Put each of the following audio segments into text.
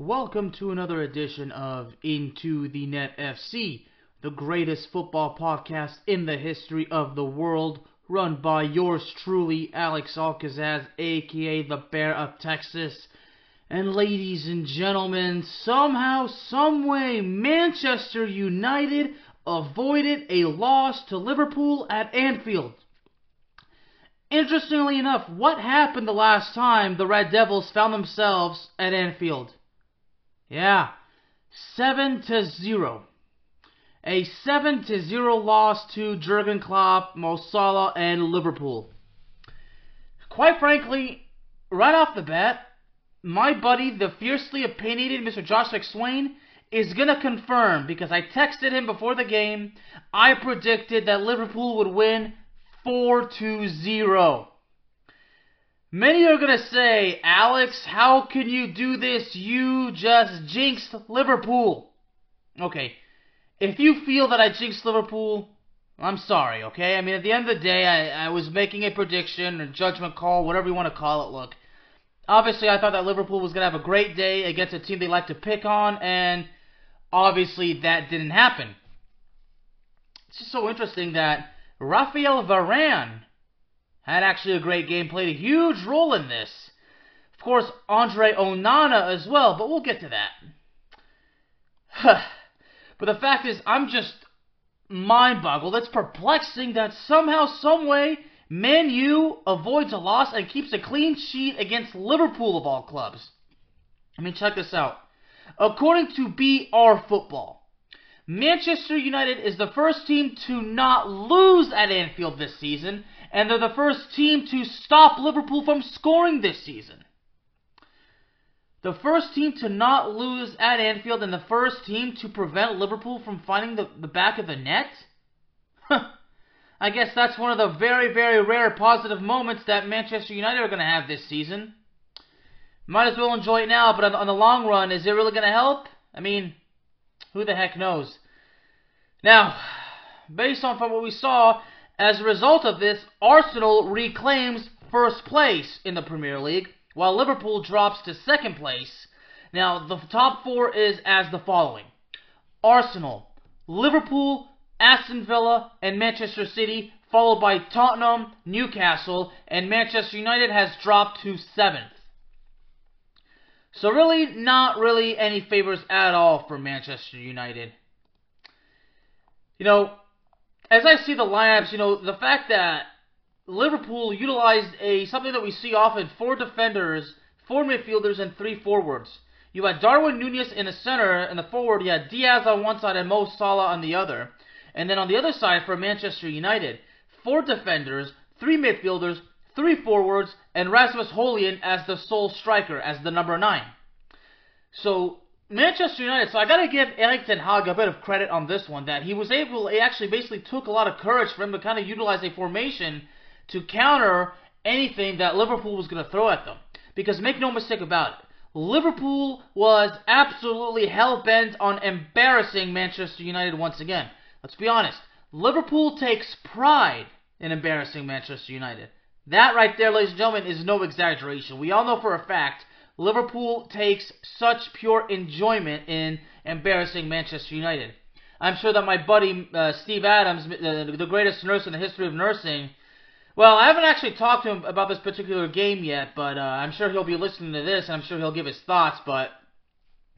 Welcome to another edition of Into the Net FC, the greatest football podcast in the history of the world, run by yours truly, Alex Alcazaz, aka the Bear of Texas. And ladies and gentlemen, somehow, someway, Manchester United avoided a loss to Liverpool at Anfield. Interestingly enough, what happened the last time the Red Devils found themselves at Anfield? Yeah, 7 to 0. A 7 to 0 loss to Jurgen Klopp, Mo and Liverpool. Quite frankly, right off the bat, my buddy, the fiercely opinionated Mr. Josh McSwain, is going to confirm because I texted him before the game. I predicted that Liverpool would win 4 to 0. Many are going to say, Alex, how can you do this? You just jinxed Liverpool. Okay, if you feel that I jinxed Liverpool, I'm sorry, okay? I mean, at the end of the day, I, I was making a prediction, a judgment call, whatever you want to call it. Look, obviously, I thought that Liverpool was going to have a great day against a team they like to pick on, and obviously, that didn't happen. It's just so interesting that Rafael Varane had actually a great game, played a huge role in this. Of course, Andre Onana as well, but we'll get to that. but the fact is, I'm just mind boggled. It's perplexing that somehow, someway, Man U avoids a loss and keeps a clean sheet against Liverpool of all clubs. I mean, check this out. According to BR Football, Manchester United is the first team to not lose at Anfield this season, and they're the first team to stop Liverpool from scoring this season. The first team to not lose at Anfield and the first team to prevent Liverpool from finding the, the back of the net? I guess that's one of the very, very rare positive moments that Manchester United are going to have this season. Might as well enjoy it now, but on the long run, is it really going to help? I mean, who the heck knows? Now, based on what we saw, as a result of this, Arsenal reclaims first place in the Premier League, while Liverpool drops to second place. Now, the top four is as the following Arsenal, Liverpool, Aston Villa, and Manchester City, followed by Tottenham, Newcastle, and Manchester United has dropped to seventh. So, really, not really any favors at all for Manchester United. You know, as I see the lineups, you know, the fact that Liverpool utilized a something that we see often: four defenders, four midfielders, and three forwards. You had Darwin Nunez in the center, and the forward you had Diaz on one side and Mo Salah on the other. And then on the other side for Manchester United, four defenders, three midfielders, three forwards, and Rasmus Højlund as the sole striker, as the number nine. So Manchester United, so I gotta give Erik Ten Hag a bit of credit on this one, that he was able, he actually basically took a lot of courage for him to kind of utilize a formation to counter anything that Liverpool was gonna throw at them. Because make no mistake about it, Liverpool was absolutely hell bent on embarrassing Manchester United once again. Let's be honest, Liverpool takes pride in embarrassing Manchester United. That right there, ladies and gentlemen, is no exaggeration. We all know for a fact Liverpool takes such pure enjoyment in embarrassing Manchester United. I'm sure that my buddy uh, Steve Adams, the greatest nurse in the history of nursing, well, I haven't actually talked to him about this particular game yet, but uh, I'm sure he'll be listening to this, and I'm sure he'll give his thoughts. But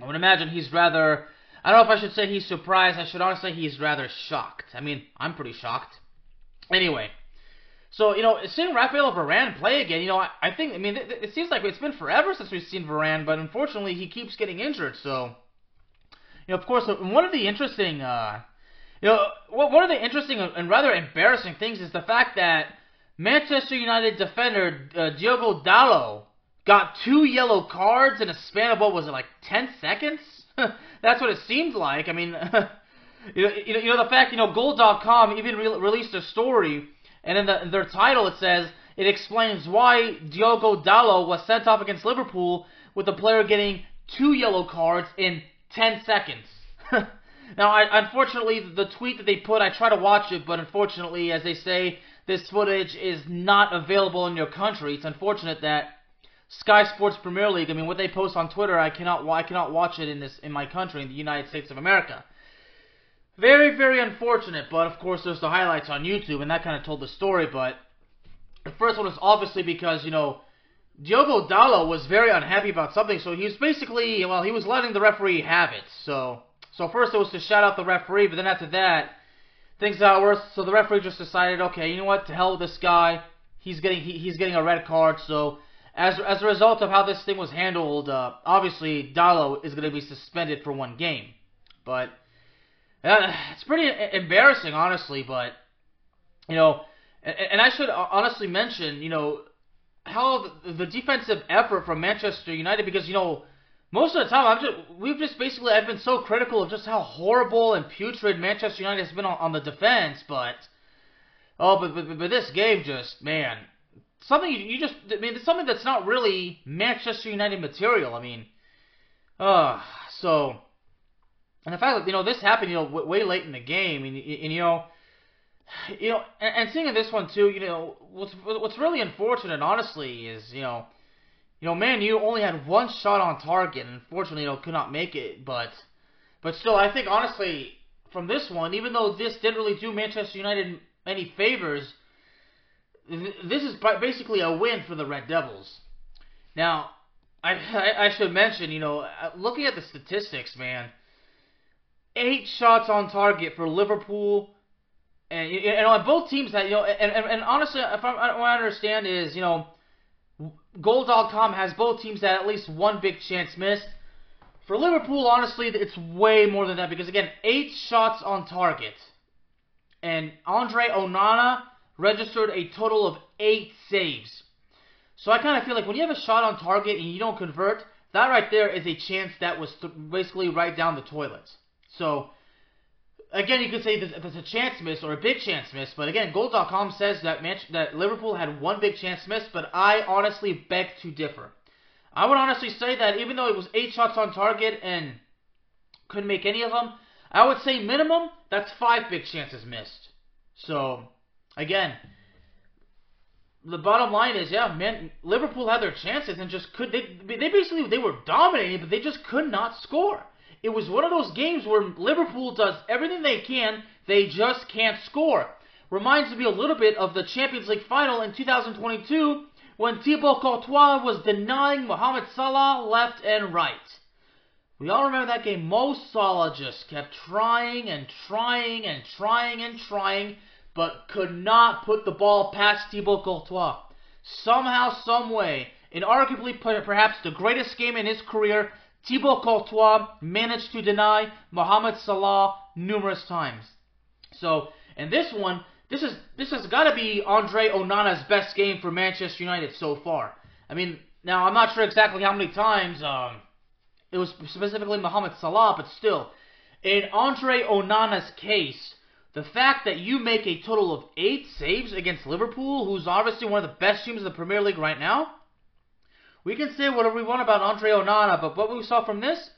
I would imagine he's rather. I don't know if I should say he's surprised. I should honestly say he's rather shocked. I mean, I'm pretty shocked. Anyway, so, you know, seeing Rafael Varane play again, you know, I, I think, I mean, it, it, seems like it's been forever since we've seen Varane, but unfortunately he keeps getting injured, so, you know, of course, one of the interesting, uh, you know, one of the interesting and rather embarrassing things is the fact that Manchester United defender uh, Diogo Dalot got two yellow cards in a span of what was it, like 10 seconds? That's what it seemed like. I mean, you, know, you know, the fact, you know, Goal.com even re- released a story and in, the, in their title, it says it explains why Diogo Dalot was sent off against Liverpool with the player getting two yellow cards in 10 seconds. now, I, unfortunately, the tweet that they put, I try to watch it, but unfortunately, as they say, this footage is not available in your country. It's unfortunate that Sky Sports Premier League. I mean, what they post on Twitter, I cannot I cannot watch it in this in my country, in the United States of America. Very, very unfortunate, but of course there's the highlights on YouTube, and that kind of told the story. But the first one is obviously because you know Diogo Dalot was very unhappy about something, so he was basically well he was letting the referee have it. So so first it was to shout out the referee, but then after that things got worse. So the referee just decided, okay, you know what, to hell with this guy. He's getting he, he's getting a red card, so as as a result of how this thing was handled, uh, obviously Dalot is going to be suspended for one game. But uh, it's pretty embarrassing, honestly. But you know, and, and I should honestly mention, you know, how the, the defensive effort from Manchester United, because you know, most of the time I've just we've just basically I've been so critical of just how horrible and putrid Manchester United has been on, on the defense, but oh, but, but but this game just man something you, you just I mean it's something that's not really Manchester United material. I mean, uh so and the fact that you know this happened you know w- way late in the game and, and you know you know and, and seeing this one too you know what's what's really unfortunate honestly is you know you know Man U only had one shot on target and unfortunately you know could not make it but but still I think honestly from this one even though this didn't really do Manchester United any favors this is basically a win for the Red Devils. Now, I, I, I should mention, you know, uh, looking at the statistics, man, eight shots on target for Liverpool, and, and on both teams that you know, and, and, and honestly, if I, what I understand is, you know, Goal.com has both teams that at least one big chance missed. For Liverpool, honestly, it's way more than that because again, eight shots on target, and Andre Onana registered a total of eight saves. So I kind of feel like when you have a shot on target and you don't convert, that right there is a chance that was th- basically right down the toilet. So again, you could say it's a chance miss or a big chance miss, but again, Goal.com says that that Liverpool had one big chance miss, but I honestly beg to differ. I would honestly say that even though it was eight shots on target and couldn't make any of them, I would say minimum that's five big chances missed. So again, the bottom line is, yeah, man, Liverpool had their chances and just could they they basically they were dominating, but they just could not score. It was one of those games where Liverpool does everything they can, they just can't score. Reminds me a little bit of the Champions League final in 2022 when Thibaut Courtois was denying Mohamed Salah left and right. We all remember that game. Mo Salah just kept trying and trying and trying and trying but could not put the ball past Thibaut Courtois. Somehow, someway, in arguably perhaps the greatest game in his career, Thibaut Courtois managed to deny Mohamed Salah numerous times. So, in this one, this is this has got to be Andre Onana's best game for Manchester United so far. I mean, now I'm not sure exactly how many times um, it was specifically Mohamed Salah, but still, in Andre Onana's case, the fact that you make a total of eight saves against Liverpool, who's obviously one of the best teams in the Premier League right now, we can say whatever we want about Andre Onana, but what we saw from this,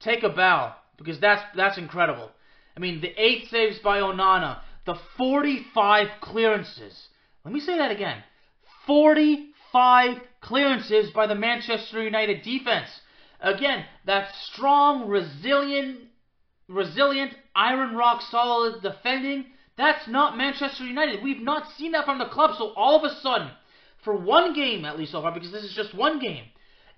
take a bow because that's that's incredible. I mean, the eight saves by Onana, the 45 clearances. Let me say that again. 45 clearances by the Manchester United defense. Again, that strong, resilient, resilient, iron rock solid defending. That's not Manchester United. We've not seen that from the club. So all of a sudden, for one game at least so far, because this is just one game,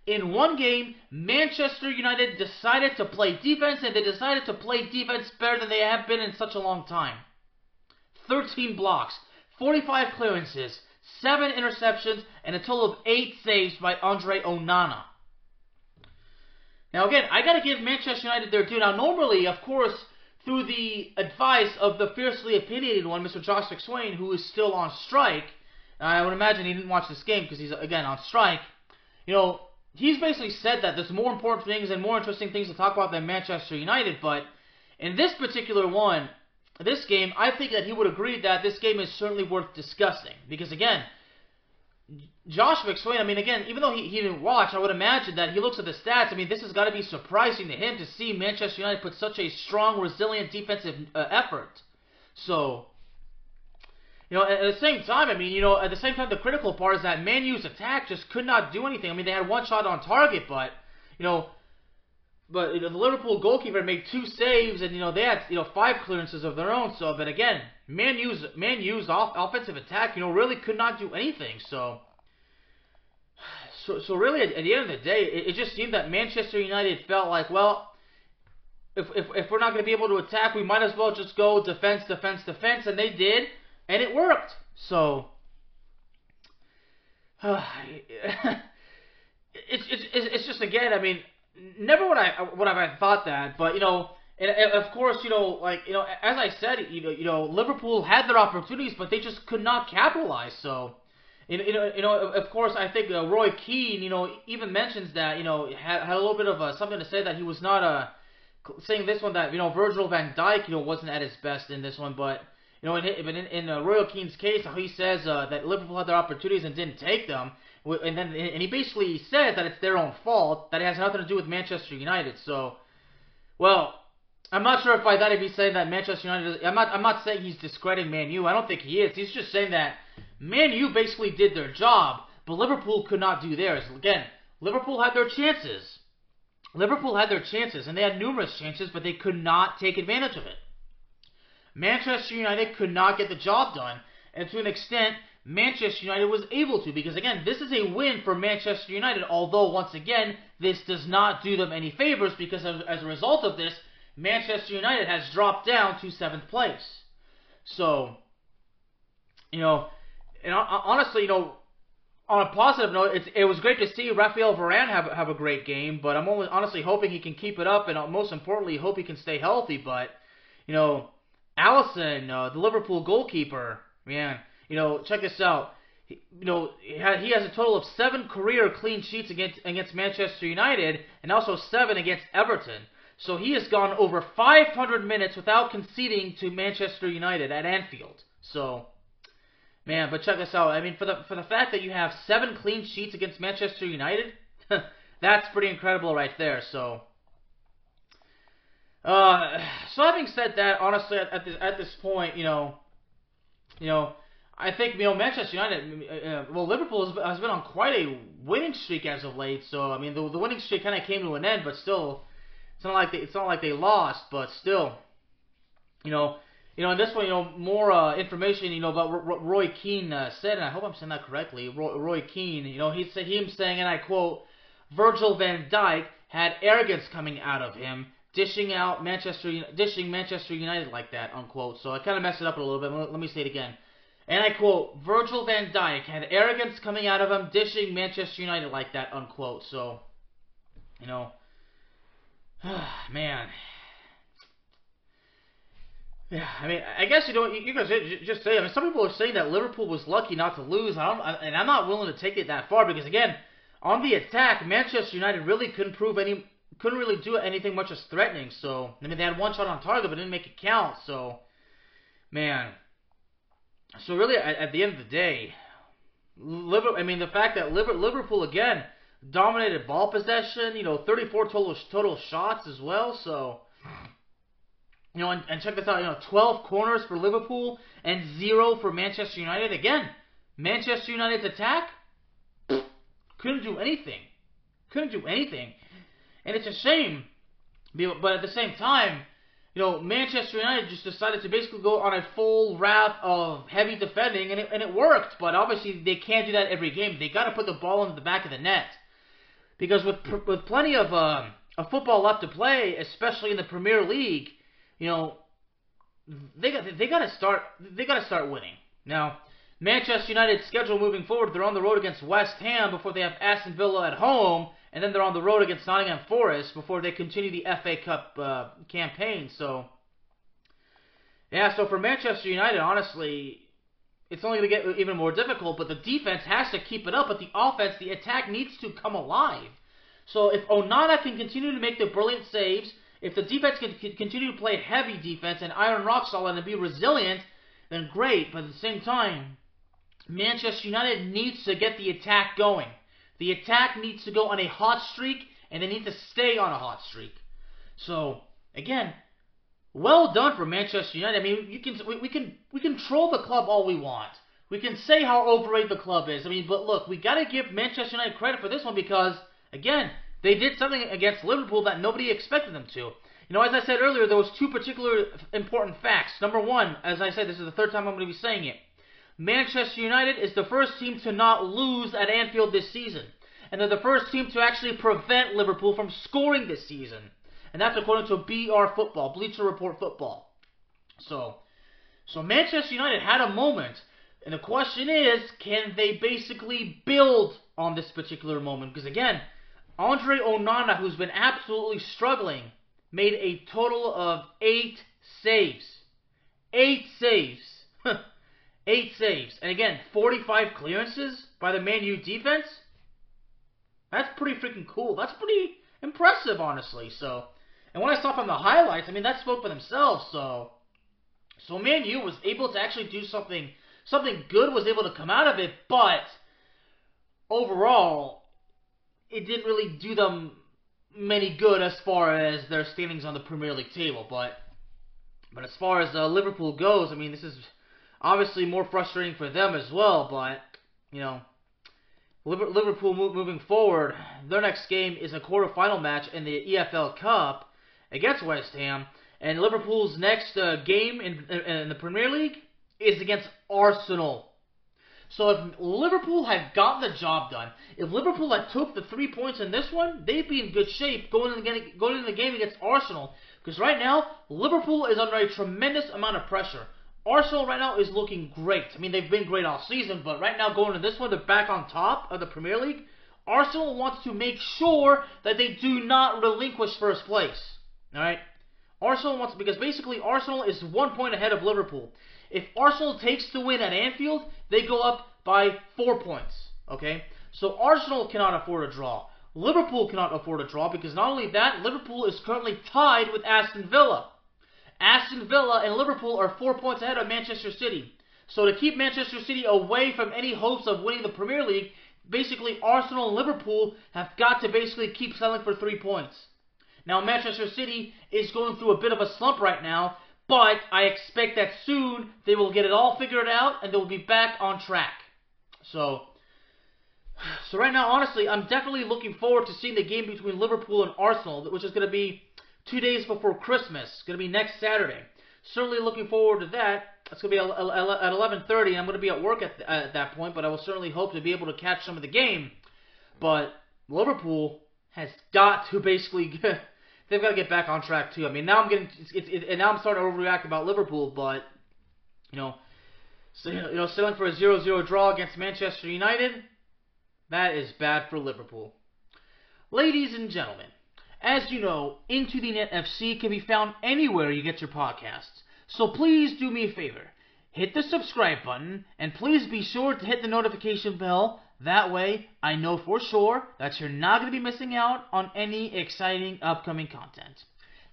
in one game, Manchester United decided to play defense, and they decided to play defense better than they have been in such a long time. 13 blocks, 45 clearances, 7 interceptions, and a total of 8 saves by Andre Onana. Now, again, I got to give Manchester United their due. Now, normally, of course, through the advice of the fiercely opinionated one, Mr. Josh McSwain, who is still on strike, I would imagine he didn't watch this game because he's, again, on strike. You know, he's basically said that there's more important things and more interesting things to talk about than Manchester United, but in this particular one, this game, I think that he would agree that this game is certainly worth discussing. Because, again, Josh McSwain, I mean, again, even though he, he didn't watch, I would imagine that he looks at the stats. I mean, this has got to be surprising to him to see Manchester United put such a strong, resilient defensive uh, effort. So, you know, at, the same time, I mean, you know, at the same time, the critical part is that Man U's attack just could not do anything. I mean, they had one shot on target, but you know, but you know, the Liverpool goalkeeper made two saves, and you know they had you know five clearances of their own. So, but again, Man U's Man U's off, offensive attack, you know, really could not do anything. So, so, so really, at, at the end of the day, it, it just seemed that Manchester United felt like, well, if if, if we're not going to be able to attack, we might as well just go defense, defense, defense, and they did, and it worked. So. it's, it's it's just again, I mean, never would I would have I thought that, but you know, and, and of course, you know, like you know, as I said, you know, you know, Liverpool had their opportunities, but they just could not capitalize. So, you know, you know, of course, I think uh, Roy Keane, you know, even mentions that, you know, had, had a little bit of uh, something to say that he was not uh, saying this one that you know Virgil Van Dijk, you know, wasn't at his best in this one, but. You know, in, in, in uh, Roy Keane's case, he says uh, that Liverpool had their opportunities and didn't take them and then and he basically said that it's their own fault, that it has nothing to do with Manchester United. So, well, I'm not sure if by that if he's saying that Manchester United. I'm not. I'm not saying he's discrediting Man U. I don't think he is. He's just saying that Man U basically did their job, but Liverpool could not do theirs. Again, Liverpool had their chances. Liverpool had their chances, and they had numerous chances, but they could not take advantage of it. Manchester United could not get the job done, and to an extent, Manchester United was able to because again, this is a win for Manchester United. Although once again, this does not do them any favors because as, a result of this, Manchester United has dropped down to seventh place. So, you know, and honestly, you know, on a positive note, it was great to see Rafael Varane have have a great game. But I'm only, honestly hoping he can keep it up, and uh, most importantly, hope he can stay healthy. But you know, Alisson, uh, the Liverpool goalkeeper, man you know, check this out. He, you know, he has a total of seven career clean sheets against against Manchester United, and also seven against Everton. So he has gone over 500 minutes without conceding to Manchester United at Anfield. So, man, but check this out. I mean, for the for the fact that you have seven clean sheets against Manchester United, that's pretty incredible right there. So, uh, so having said that, honestly, at, at this at this point, you know, you know I think you know Manchester United. Uh, well, Liverpool has, has been on quite a winning streak as of late. So I mean, the, the winning streak kind of came to an end, but still, it's not like they, it's not like they lost. But still, you know, you know, in this one, you know, more uh, information, you know, about R- Roy Keane uh, said, and I hope I'm saying that correctly. Roy, Roy Keane, you know, he said him saying, and I quote, Virgil Van Dijk had arrogance coming out of him, dishing out Manchester, dishing Manchester United like that, unquote. So I kind of messed it up a little bit. Let, me say it again. And I quote, Virgil van Dijk had arrogance coming out of him, dishing Manchester United like that, unquote. So, you know, man. Yeah, I mean, I guess you know you guys just say. I mean, some people are saying that Liverpool was lucky not to lose. I don't, and I'm not willing to take it that far because again, on the attack, Manchester United really couldn't prove any, couldn't really do anything much as threatening. So I mean, they had one shot on target, but didn't make it count. So, man, so really, at, at, the end of the day. I mean, the fact that Liverpool again dominated ball possession. You know, 34 total total shots as well. So, you know, and, and check this out. You know, 12 corners for Liverpool and zero for Manchester United. Again, Manchester United's attack couldn't do anything. Couldn't do anything, and it's a shame. But at the same time, you know, Manchester United just decided to basically go on a full wrath of heavy defending, and it, and it worked. But obviously, they can't do that every game. They got to put the ball into the back of the net because with with plenty of uh, of football left to play, especially in the Premier League, you know, they got they got to start they got to start winning now. Manchester United's schedule moving forward, they're on the road against West Ham before they have Aston Villa at home, and then they're on the road against Nottingham Forest before they continue the FA Cup uh, campaign. So, yeah, so for Manchester United, honestly, it's only going to get even more difficult, but the defense has to keep it up, but the offense, the attack needs to come alive. So if Onana can continue to make the brilliant saves, if the defense can, can continue to play heavy defense and iron rock solid and be resilient, then great. But at the same time, Manchester United needs to get the attack going. The attack needs to go on a hot streak, and they need to stay on a hot streak. So, again, well done for Manchester United. I mean, you can we, we can we can troll the club all we want. We can say how overrated the club is. I mean, but look, we got to give Manchester United credit for this one because again, they did something against Liverpool that nobody expected them to. You know, as I said earlier, there was two particular important facts. Number one, as I said, this is the third time I'm going to be saying it. Manchester United is the first team to not lose at Anfield this season. And they're the first team to actually prevent Liverpool from scoring this season. And that's according to BR Football, Bleacher Report Football. So, so Manchester United had a moment. And the question is, can they basically build on this particular moment? Because again, Andre Onana, who's been absolutely struggling, made a total of eight saves. Eight saves. eight saves. And again, 45 clearances by the Man U defense. That's pretty freaking cool. That's pretty impressive, honestly. So, and when I saw from the highlights, I mean, that spoke for themselves. So, so Man U was able to actually do something, something good was able to come out of it, but overall, it didn't really do them many good as far as their standings on the Premier League table. But but as far as uh, Liverpool goes, I mean, this is obviously more frustrating for them as well. But you know, Liverpool moving forward, their next game is a quarterfinal match in the EFL Cup against West Ham, and Liverpool's next uh, game in, in the Premier League is against Arsenal. So if Liverpool had gotten the job done, if Liverpool had took the three points in this one, they'd be in good shape going into the, going into the game against Arsenal. Because right now, Liverpool is under a tremendous amount of pressure. Arsenal right now is looking great. I mean, they've been great all season, but right now going into this one, they're back on top of the Premier League. Arsenal wants to make sure that they do not relinquish first place. All right? Arsenal wants because basically Arsenal is one point ahead of Liverpool. If Arsenal takes the win at Anfield, they go up by four points. Okay? So Arsenal cannot afford a draw. Liverpool cannot afford a draw because not only that, Liverpool is currently tied with Aston Villa. Aston Villa and Liverpool are four points ahead of Manchester City. So to keep Manchester City away from any hopes of winning the Premier League, basically Arsenal and Liverpool have got to basically keep selling for three points. Now Manchester City is going through a bit of a slump right now, but I expect that soon they will get it all figured out and they will be back on track. So, so right now, honestly, I'm definitely looking forward to seeing the game between Liverpool and Arsenal, which is going to be two days before Christmas. It's going to be next Saturday. Certainly looking forward to that. It's going to be at 11:30. I'm going to be at work at, at that point, but I will certainly hope to be able to catch some of the game. But Liverpool has got to basically they've got to get back on track too. I mean, now I'm getting it's, it, and now I'm starting to overreact about Liverpool, but you know, so you know, selling for a 0-0 draw against Manchester United, that is bad for Liverpool. Ladies and gentlemen, as you know, Into the Net FC can be found anywhere you get your podcasts. So please do me a favor. Hit the subscribe button and please be sure to hit the notification bell that way, I know for sure that you're not going to be missing out on any exciting upcoming content.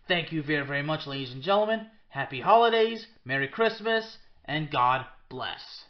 Thank you very, very much, ladies and gentlemen. Happy holidays, Merry Christmas, and God bless.